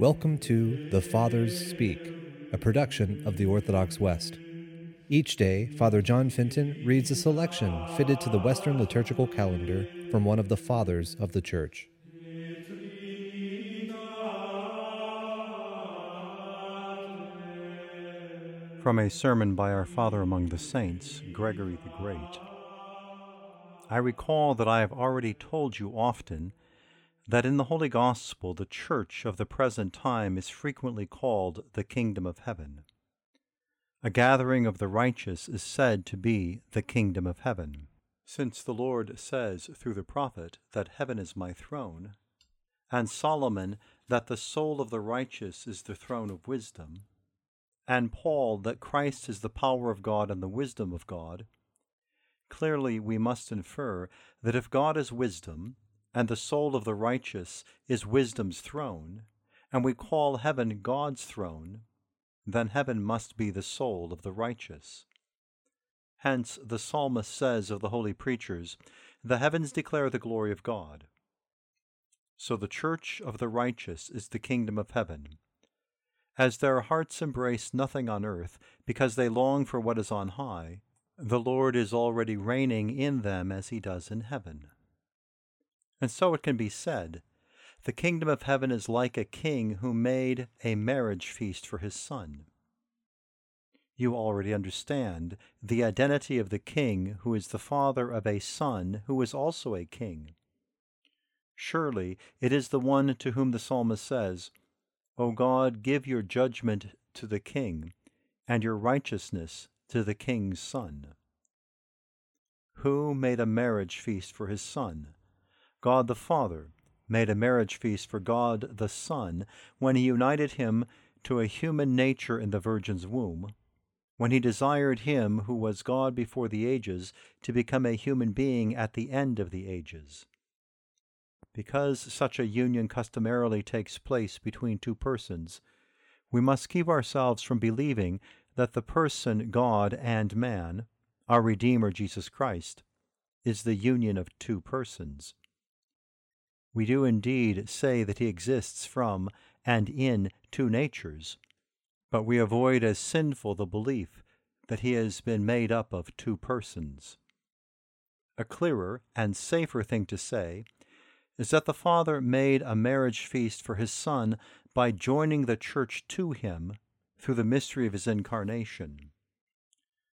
Welcome to The Fathers Speak, a production of the Orthodox West. Each day, Father John Fenton reads a selection fitted to the Western liturgical calendar from one of the Fathers of the Church. From a sermon by our Father among the Saints, Gregory the Great. I recall that I have already told you often that in the Holy Gospel the Church of the present time is frequently called the Kingdom of Heaven. A gathering of the righteous is said to be the Kingdom of Heaven. Since the Lord says through the prophet that heaven is my throne, and Solomon that the soul of the righteous is the throne of wisdom, and Paul that Christ is the power of God and the wisdom of God, clearly we must infer that if God is wisdom, and the soul of the righteous is wisdom's throne, and we call heaven God's throne, then heaven must be the soul of the righteous. Hence the psalmist says of the holy preachers, The heavens declare the glory of God. So the church of the righteous is the kingdom of heaven. As their hearts embrace nothing on earth, because they long for what is on high, the Lord is already reigning in them as he does in heaven. And so it can be said The kingdom of heaven is like a king who made a marriage feast for his son. You already understand the identity of the king who is the father of a son who is also a king. Surely it is the one to whom the psalmist says, O God, give your judgment to the king, and your righteousness to the king's son. Who made a marriage feast for his son? God the Father made a marriage feast for God the Son when he united him to a human nature in the Virgin's womb, when he desired him who was God before the ages to become a human being at the end of the ages. Because such a union customarily takes place between two persons, we must keep ourselves from believing that the person God and man, our Redeemer Jesus Christ, is the union of two persons. We do indeed say that he exists from and in two natures, but we avoid as sinful the belief that he has been made up of two persons. A clearer and safer thing to say is that the Father made a marriage feast for his Son by joining the Church to him through the mystery of his incarnation.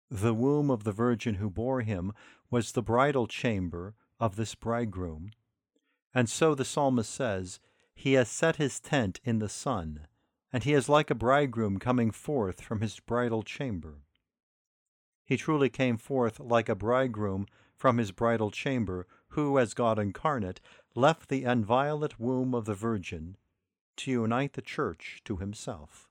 The womb of the Virgin who bore him was the bridal chamber of this bridegroom and so the psalmist says, He has set his tent in the sun, and he is like a bridegroom coming forth from his bridal chamber. He truly came forth like a bridegroom from his bridal chamber, who, as God incarnate, left the inviolate womb of the Virgin to unite the Church to himself.